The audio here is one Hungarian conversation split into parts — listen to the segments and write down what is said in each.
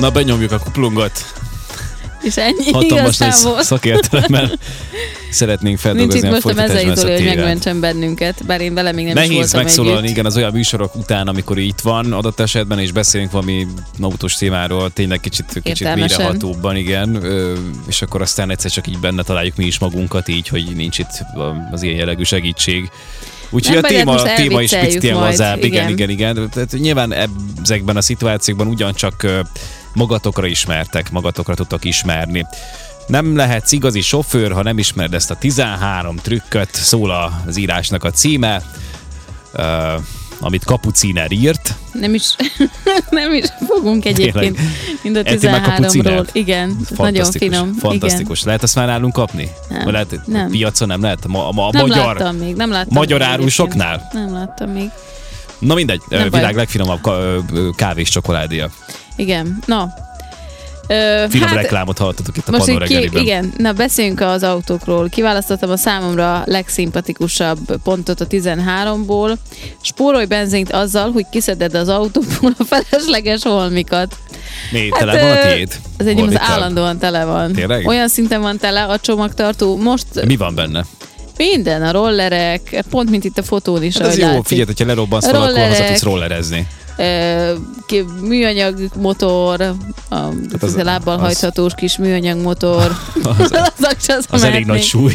Na, benyomjuk a kuplungot. És ennyi Hatalmas nagy igazából. szakértelemmel szeretnénk Nincs feldolgozni itt a most a folytatásban ezt a mezei hogy megmentsen bennünket, bár én vele még nem is Nehéz voltam megszólalni, együtt. igen, az olyan műsorok után, amikor itt van adott esetben, és beszélünk valami autós témáról, tényleg kicsit, kicsit Értelmesen. mélyrehatóbban, igen, és akkor aztán egyszer csak így benne találjuk mi is magunkat, így, hogy nincs itt az ilyen jellegű segítség. Úgyhogy a hát téma, a téma is picit ilyen lazább, igen, igen. igen. Tehát nyilván ezekben a szituációkban ugyancsak magatokra ismertek, magatokra tudtok ismerni. Nem lehetsz igazi sofőr, ha nem ismered ezt a 13 trükköt, szól az írásnak a címe, uh, amit Kapuciner írt. Nem is, nem is fogunk egyébként mind a Ettél már 13-ról. kapucinert? Igen, nagyon finom. fantasztikus. Lehet azt már nálunk kapni? Nem. Lehet, Nem. Piacon nem lehet? A, ma- a, Igen. Nem magyar, láttam még, nem láttam magyar árusoknál? Nem láttam még. Na mindegy, Nem nem baj. világ legfinomabb kávés csokoládéja. Igen, na. Ö, Finom reklámot hallottatok itt a most Pannon ki, igen, na beszéljünk az autókról. Kiválasztottam a számomra legszimpatikusabb pontot a 13-ból. Spórolj benzint azzal, hogy kiszeded az autóból a felesleges holmikat. Mi, tele van a tiéd? Az enyém az állandóan tele van. Tényleg? Olyan szinten van tele a csomagtartó. Most Mi van benne? minden, a rollerek, pont mint itt a fotón is, Hát ez jó, látszik. figyelj, hogyha lerobbansz valahol, akkor haza tudsz rollerezni. Műanyag motor, a, az- az, a lábbal az- hajthatós kis műanyag motor. Az, Azok se az elég nagy súly.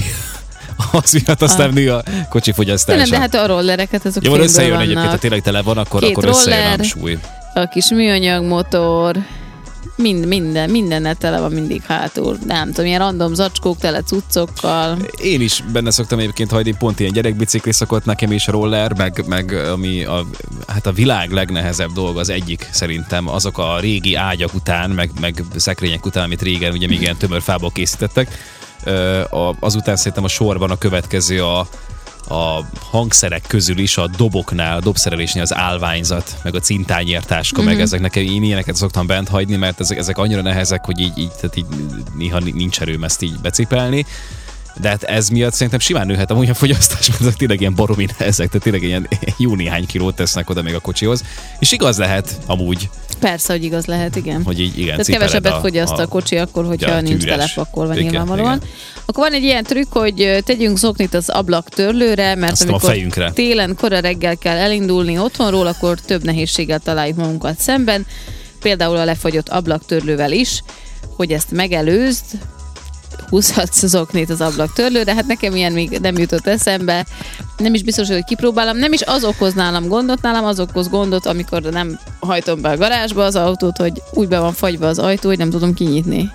Az miatt aztán nő a kocsi fogyasztása. nem, de hát a rollereket azok Jó, összejön egyébként, ha vannak. tényleg tele van, akkor, Két akkor összejön a roller. súly. A kis műanyag motor, mind, minden, mindennel tele van mindig hátul. Nem tudom, ilyen random zacskók tele cuccokkal. Én is benne szoktam egyébként hagyni, pont ilyen gyerekbicikli szokott nekem is roller, meg, meg ami a, hát a világ legnehezebb dolga az egyik szerintem, azok a régi ágyak után, meg, meg szekrények után, amit régen ugye még ilyen tömör fából készítettek, azután szerintem a sorban a következő a, a hangszerek közül is, a doboknál, a dobszerelésnél az állványzat, meg a cintányértáska, mm-hmm. meg ezek nekem én ilyeneket szoktam bent hagyni, mert ezek, ezek annyira nehezek, hogy így, így, tehát így néha nincs erőm ezt így becipelni. De hát ez miatt szerintem simán nőhet amúgy a fogyasztás, mert ezek tényleg ilyen baromi nehezek, tehát tényleg ilyen jó néhány kilót tesznek oda még a kocsihoz. És igaz lehet amúgy, Persze, hogy igaz lehet, igen. hogy így igen, Tehát kevesebbet fogyaszt a, kocsi akkor, hogyha Ja, nincs telepakolva Igen, nyilvánvalóan. igen. Akkor van egy ilyen trükk, hogy tegyünk zoknit az ablaktörlőre, mert Azt a amikor fejünkre. télen kora reggel kell elindulni otthonról, akkor több nehézséggel találjuk magunkat szemben. Például a lefagyott ablaktörlővel is, hogy ezt megelőzd, húzhatsz zoknit az ablaktörlőre, hát nekem ilyen még nem jutott eszembe, nem is biztos, hogy kipróbálom, nem is az okoz nálam gondot, nálam az okoz gondot, amikor nem hajtom be a garázsba az autót, hogy úgy be van fagyva az ajtó, hogy nem tudom kinyitni.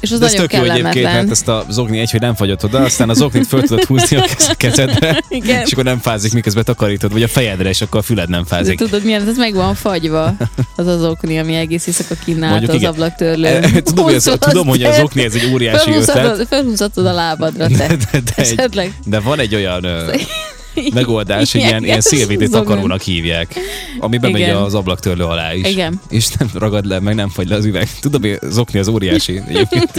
És az De ez nagyon tök jó egyébként, mert ezt a zokni egy, hogy nem fagyott oda, aztán a zoknit föl tudod húzni a kez- kezedre, Igen. és akkor nem fázik, miközben takarítod, vagy a fejedre, és akkor a füled nem De fázik. tudod milyen, ez meg van fagyva, az az okni, ami egész éjszaka kínálta az igen. ablaktörlőn. Eh, Tudom, hogy, Húzod tudom, hogy az okni ez egy óriási ötlet, felhúzhatod- a lábadra, te. de, de, egy, Esetleg. de van egy olyan megoldás, hogy ilyen, ilyen szélvédő zokon. takarónak hívják, ami bemegy Igen. az ablaktörlő alá is. Igen. És nem ragad le, meg nem fagy le az üveg. Tudom, hogy zokni az óriási. Egyébként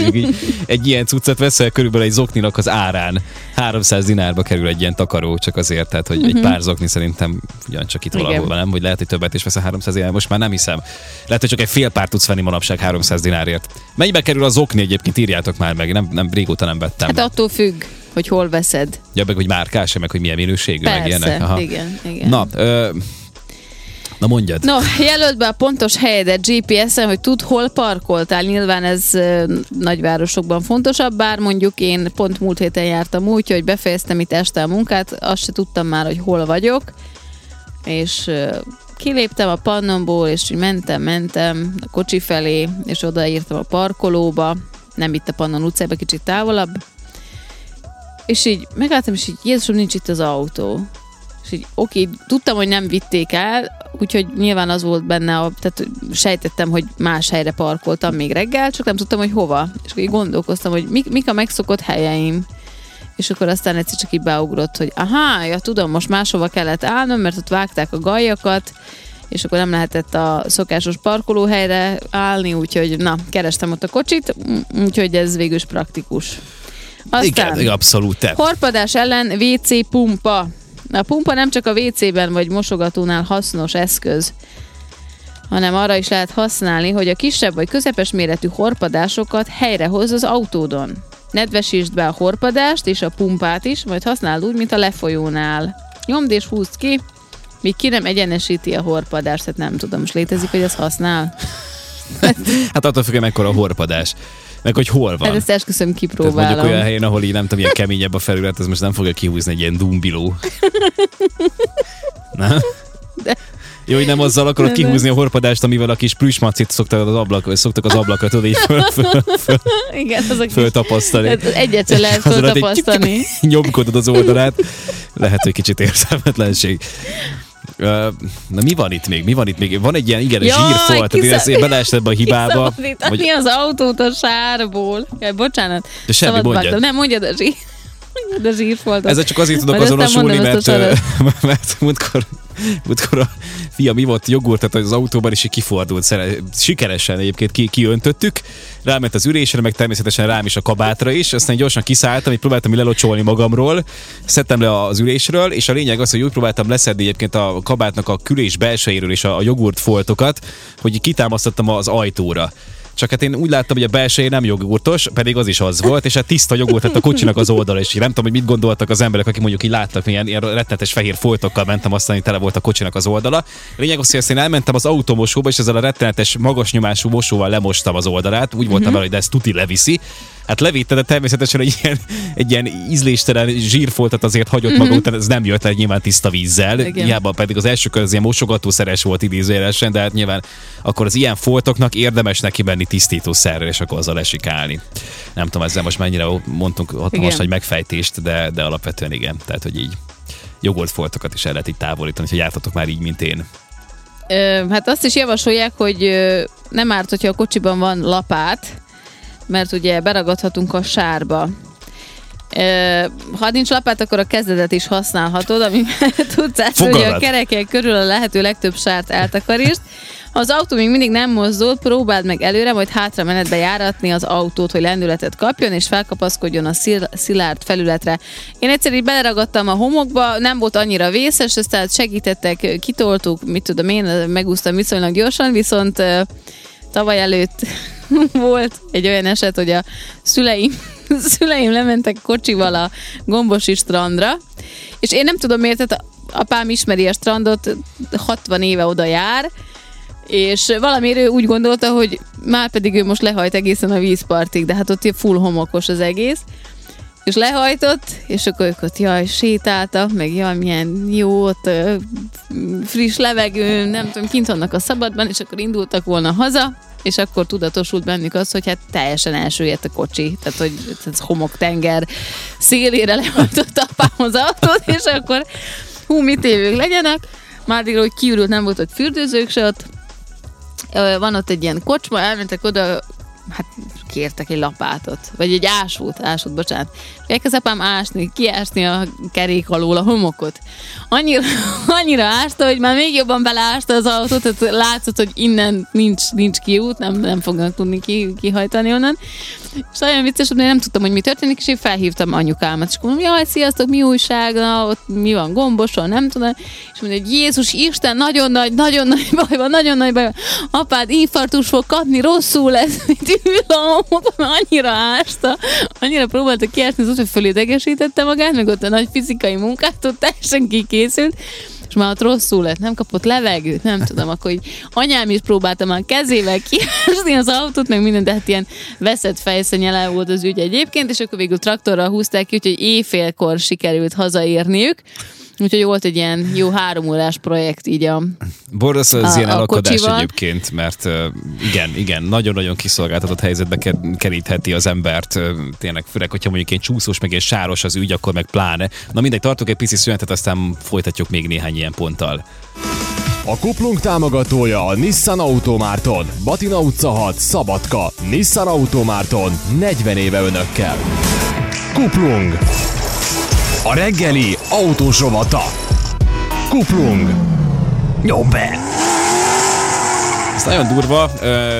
egy ilyen cuccot veszel, körülbelül egy zokninak az árán 300 dinárba kerül egy ilyen takaró, csak azért, tehát hogy egy pár zokni szerintem ugyancsak itt Mhm. Igen. valahol nem, vagy lehet, hogy többet is veszel 300 dinár, most már nem hiszem. Lehet, hogy csak egy fél pár tudsz venni manapság 300 dinárért. Mennyibe kerül az zokni egyébként, írjátok már meg, nem, nem régóta nem vettem. Hát attól függ, hogy hol veszed. Ja, meg hogy márkás, meg hogy milyen minőségű, meg ilyenek. Persze, igen, igen. Na, ö, na mondjad. No, jelöld be a pontos helyedet GPS-en, hogy tud, hol parkoltál. Nyilván ez ö, nagyvárosokban fontosabb, bár mondjuk én pont múlt héten jártam úgy, hogy befejeztem itt este a munkát, azt se tudtam már, hogy hol vagyok, és ö, kiléptem a pannomból, és úgy mentem, mentem a kocsi felé, és odaírtam a parkolóba, nem itt a Pannon utcába, kicsit távolabb, és így megálltam, és így Jézusom, nincs itt az autó. És így oké, tudtam, hogy nem vitték el, úgyhogy nyilván az volt benne, a, tehát sejtettem, hogy más helyre parkoltam még reggel, csak nem tudtam, hogy hova. És akkor így gondolkoztam, hogy mik, mik a megszokott helyeim. És akkor aztán egyszer csak így beugrott, hogy aha, ja tudom, most máshova kellett állnom, mert ott vágták a gajakat, és akkor nem lehetett a szokásos parkolóhelyre állni, úgyhogy na, kerestem ott a kocsit, úgyhogy ez végül is praktikus. Aztán... Igen, igen, abszolút te. Horpadás ellen WC pumpa. A pumpa nem csak a WC-ben vagy mosogatónál hasznos eszköz. hanem arra is lehet használni, hogy a kisebb vagy közepes méretű horpadásokat helyrehoz az autódon. Nedvesítsd be a horpadást és a pumpát is, majd használd úgy, mint a lefolyónál. Nyomd és húzd ki, míg ki nem egyenesíti a horpadást, tehát nem tudom, most létezik, hogy ez használ. Hát attól függ, mekkora a horpadás. Meg hogy hol van. Hát ezt esküszöm Tehát mondjuk kipróbálom. olyan helyen, ahol így nem tudom, ilyen keményebb a felület, az most nem fogja kihúzni egy ilyen dumbiló. nem? De- Jó, hogy nem azzal akarod de- kihúzni a horpadást, amivel a kis plüsmacit szoktak az, ablak, szoktak az ablakra, tudod, így föl, föl, föl, Igen, az a föltapasztani. Hát Egyet se lehet egy föltapasztani. Nyomkodod az oldalát. Lehet, hogy kicsit érzelmetlenség. Na mi van itt még? Mi van itt még? Van egy ilyen igen Jaj, zsírfal, tehát kiszab- beleestem ebbe a hibába. Kiszabadítani Vagy, az autót a sárból. Jaj, bocsánat. de semmi, mondjad. Nem, mondjad a zsír. A zsírfoltot. Ezzel csak azért tudok Majd azonosulni, mondom mert, ö, mert múltkor, múltkor a fiam ivott jogurtot az autóban, és kifordult. Sikeresen egyébként ki, kiöntöttük, ráment az ürésre, meg természetesen rám is a kabátra is, aztán gyorsan kiszálltam, így próbáltam lelocsolni magamról, szedtem le az ülésről, és a lényeg az, hogy úgy próbáltam leszedni egyébként a kabátnak a külés belsejéről és a, a jogurt foltokat, hogy kitámasztottam az ajtóra. Csak hát én úgy láttam, hogy a belseje nem jogurtos, pedig az is az volt, és hát tiszta jogurt lett a kocsinak az oldala, és így nem tudom, hogy mit gondoltak az emberek, akik mondjuk így láttak, ilyen, ilyen rettenetes fehér foltokkal mentem, aztán tele volt a kocsinak az oldala. Lényeg az, hogy én elmentem az automosóba, és ezzel a rettenetes magas nyomású mosóval lemostam az oldalát, úgy voltam vele, hogy de ezt tuti leviszi. Hát levitte, de természetesen egy ilyen, egy ilyen ízléstelen zsírfoltat azért hagyott maga után, ez nem jött le nyilván tiszta vízzel. Igen. Hiába pedig az első kör az ilyen mosogatószeres volt idézőjelesen, de hát nyilván akkor az ilyen foltoknak érdemes neki menni tisztítószerrel, és akkor azzal lesikálni. Nem tudom, ezzel most mennyire mondtunk hatalmas Igen. nagy megfejtést, de, de alapvetően igen. Tehát, hogy így jogolt foltokat is el lehet így távolítani, hogy jártatok már így, mint én. Ö, hát azt is javasolják, hogy nem árt, hogyha a kocsiban van lapát, mert ugye beragadhatunk a sárba. Ha nincs lapát, akkor a kezedet is használhatod, amivel tudsz átvenni a kerekek körül a lehető legtöbb sárt eltakarítsd. Ha az autó még mindig nem mozdul, próbáld meg előre, majd hátra menetbe járatni az autót, hogy lendületet kapjon, és felkapaszkodjon a szil- szilárd felületre. Én egyszer így beleragadtam a homokba, nem volt annyira vészes, ezt tehát segítettek, kitoltuk, mit tudom én, megúsztam viszonylag gyorsan, viszont tavaly előtt volt egy olyan eset, hogy a szüleim, szüleim lementek kocsival a Gombosi strandra, és én nem tudom miért, tehát apám ismeri a strandot, 60 éve oda jár, és valamiért ő úgy gondolta, hogy már pedig ő most lehajt egészen a vízpartig, de hát ott full homokos az egész. És lehajtott, és akkor ők ott jaj, sétáltak, meg jaj, milyen jó, ott friss levegő, nem tudom, kint vannak a szabadban, és akkor indultak volna haza, és akkor tudatosult bennük az, hogy hát teljesen elsüllyedt a kocsi, tehát hogy ez homoktenger szélére lehajtott apám az autót, és akkor hú, mit évők legyenek, már hogy kiürült, nem volt ott fürdőzők se ott, van ott egy ilyen kocsma, elmentek oda, kértek egy lapátot, vagy egy ásót, ásót, bocsánat. És elkezd apám ásni, kiásni a kerék alól a homokot. Annyira, annyira ásta, hogy már még jobban beleásta az autót, tehát látszott, hogy innen nincs, nincs kiút, nem, nem fognak tudni ki, kihajtani onnan. És nagyon vicces, hogy én nem tudtam, hogy mi történik, és én felhívtam anyukámat, és mondom, jaj, sziasztok, mi újság, na, ott mi van, gomboson, nem tudom. És mondja, hogy Jézus Isten, nagyon nagy, nagyon nagy baj van, nagyon nagy baj van. Apád infarktus fog kapni, rosszul lesz, mint ül mert annyira ásta, annyira próbálta kiásni az út, hogy fölidegesítette magát, meg ott a nagy fizikai munkát, ott teljesen kikészült, és már ott rosszul lett, nem kapott levegőt, nem tudom, akkor így anyám is próbálta már kezével kiásni az autót, meg minden, de hát ilyen veszett fejszennyele volt az ügy egyébként, és akkor végül traktorral húzták ki, úgyhogy éjfélkor sikerült hazaérniük. Úgyhogy volt egy ilyen jó három órás projekt így a... Borzasztó az A- ilyen a elakadás kocsival. egyébként, mert igen, igen, nagyon-nagyon kiszolgáltatott helyzetbe ke- kerítheti az embert, tényleg főleg, hogyha mondjuk egy csúszós, meg egy sáros az ügy, akkor meg pláne. Na mindegy, tartok egy pici szünetet, aztán folytatjuk még néhány ilyen ponttal. A kuplunk támogatója a Nissan Automárton. Batina utca 6, Szabadka. Nissan Automárton. 40 éve önökkel. Kuplung. A reggeli autós rovata. Kuplung. Nyom be! Ez nagyon durva.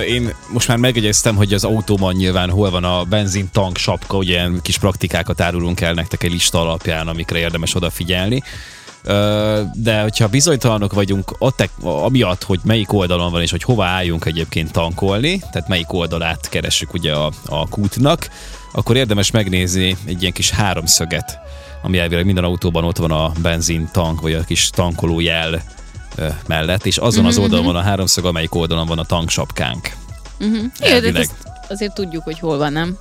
Én most már megjegyeztem, hogy az autóban nyilván hol van a benzintank sapka, ugye ilyen kis praktikákat árulunk el nektek egy lista alapján, amikre érdemes odafigyelni. De hogyha bizonytalanok vagyunk ott, amiatt, hogy melyik oldalon van, és hogy hova álljunk egyébként tankolni, tehát melyik oldalát keressük ugye a, a kútnak, akkor érdemes megnézni egy ilyen kis háromszöget, ami elvileg minden autóban ott van a benzin tank, vagy a kis tankolójel mellett, és azon az oldalon van a háromszög, amelyik oldalon van a tanksapkánk. Uh-huh. Elvileg. azért tudjuk, hogy hol van, nem?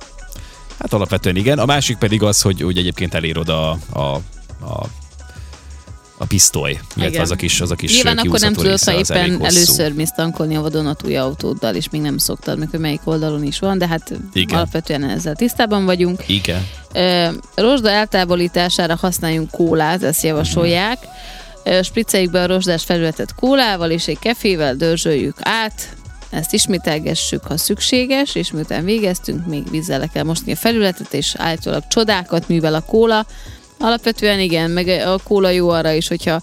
Hát alapvetően igen. A másik pedig az, hogy, hogy egyébként elér oda a, a, a a pisztoly, illetve az a kis, az a kis Nyilván akkor nem tudod, ha éppen először mész tankolni a vadonatúj autóddal, és még nem szoktad meg, hogy melyik oldalon is van, de hát Igen. alapvetően ezzel tisztában vagyunk. Igen. Rozsda eltávolítására használjunk kólát, ezt javasolják. Ö, Spricceljük be a rozsdás felületet kólával, és egy kefével dörzsöljük át, ezt ismételgessük, ha szükséges, és miután végeztünk, még vízzel le kell mosni a felületet, és állítólag csodákat művel a kóla. Alapvetően igen, meg a kóla jó arra is, hogyha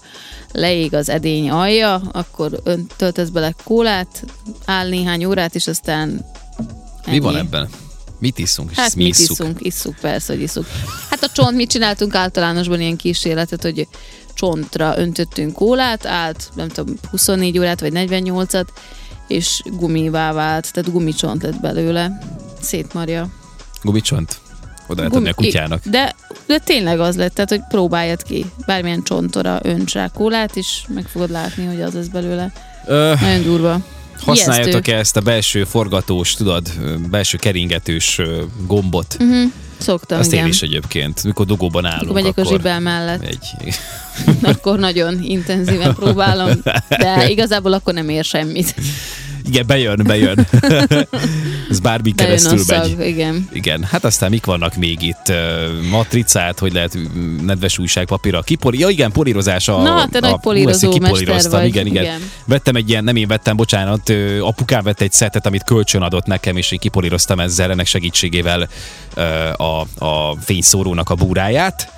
leég az edény alja, akkor ön töltesz bele kólát, áll néhány órát, és aztán Mi van ennyi. ebben? Mit iszunk? És Hát mit isszuk? iszunk? Isszuk, persze, hogy iszuk. Hát a csont, mit csináltunk általánosban ilyen kísérletet, hogy csontra öntöttünk kólát, állt, nem tudom, 24 órát vagy 48-at, és gumivá vált, tehát gumicsont lett belőle. Szétmarja. Gumicsont? Oda lehet adni a kutyának. De, de tényleg az lett, tehát hogy próbáljad ki. Bármilyen csontora önts rá kólát, és meg fogod látni, hogy az lesz belőle. Ö, Nagyon durva. használjátok-e ezt a belső forgatós, tudod, belső keringetős gombot? Uh-huh. Szoktam, Azt igen. én is egyébként. Mikor dugóban állunk, Akkor megyek a akkor zsibel mellett. egy... akkor nagyon intenzíven próbálom, de igazából akkor nem ér semmit. Igen, bejön, bejön. Ez bármi keresztül megy. szag, igen. Igen, hát aztán mik vannak még itt? Matricát, hogy lehet nedves újságpapírra kipoli... Ja igen, polírozás. A, Na, te nagy a, polírozó én mester kipolíroztam, vagy. Igen, igen, Igen. Vettem egy ilyen, nem én vettem, bocsánat, apukám vett egy szettet, amit kölcsön adott nekem, és én kipolíroztam ezzel, ennek segítségével a, a fényszórónak a búráját.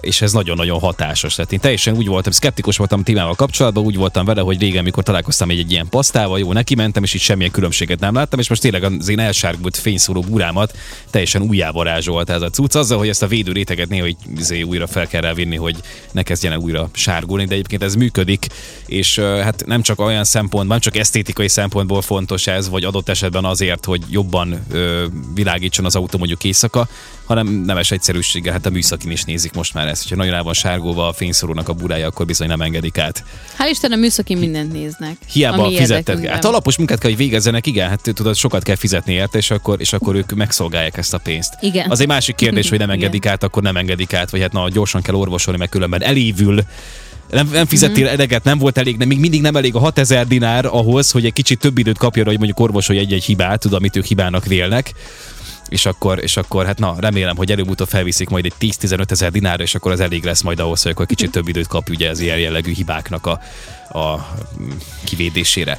És ez nagyon-nagyon hatásos. Tehát én teljesen úgy voltam, szkeptikus voltam témával kapcsolatban, úgy voltam vele, hogy régen, mikor találkoztam egy, egy ilyen pasztával, jó, neki mentem, és itt semmilyen különbséget nem láttam, és most tényleg az én elsárgult fényszóró búrámat teljesen újjávarázsolt ez a cucc, azzal, hogy ezt a védő réteget néha hogy izé újra fel kell rávinni, hogy ne kezdjen újra sárgulni, de egyébként ez működik, és hát nem csak olyan szempontból, nem csak esztétikai szempontból fontos ez, vagy adott esetben azért, hogy jobban ö, világítson az autó mondjuk éjszaka, hanem nemes egyszerűséggel, hát a műszakin is nézik most már ezt, hogyha nagyon el van sárgulva a fényszorónak a burája, akkor bizony nem engedik át. Hál' Isten a műszaki mindent néznek. Hiába érdekünkben. Hát alapos munkát kell, hogy végezzenek, igen, hát tudod, sokat kell fizetni érte, és akkor, és akkor ők megszolgálják ezt a pénzt. Igen. Az egy másik kérdés, hogy nem Igen. engedik át, akkor nem engedik át, vagy hát na, gyorsan kell orvosolni, meg különben elévül. Nem, nem fizettél Mhm. eleget, nem volt elég, nem, még mindig nem elég a 6000 dinár ahhoz, hogy egy kicsit több időt kapjon, hogy mondjuk orvosolj egy-egy hibát, tud, amit ők hibának vélnek. És akkor, és akkor, hát na, remélem, hogy előbb-utóbb felviszik majd egy 10-15 ezer dinárra, és akkor az elég lesz majd ahhoz, hogy akkor kicsit több időt kap ugye az ilyen jellegű hibáknak a, a mm, kivédésére.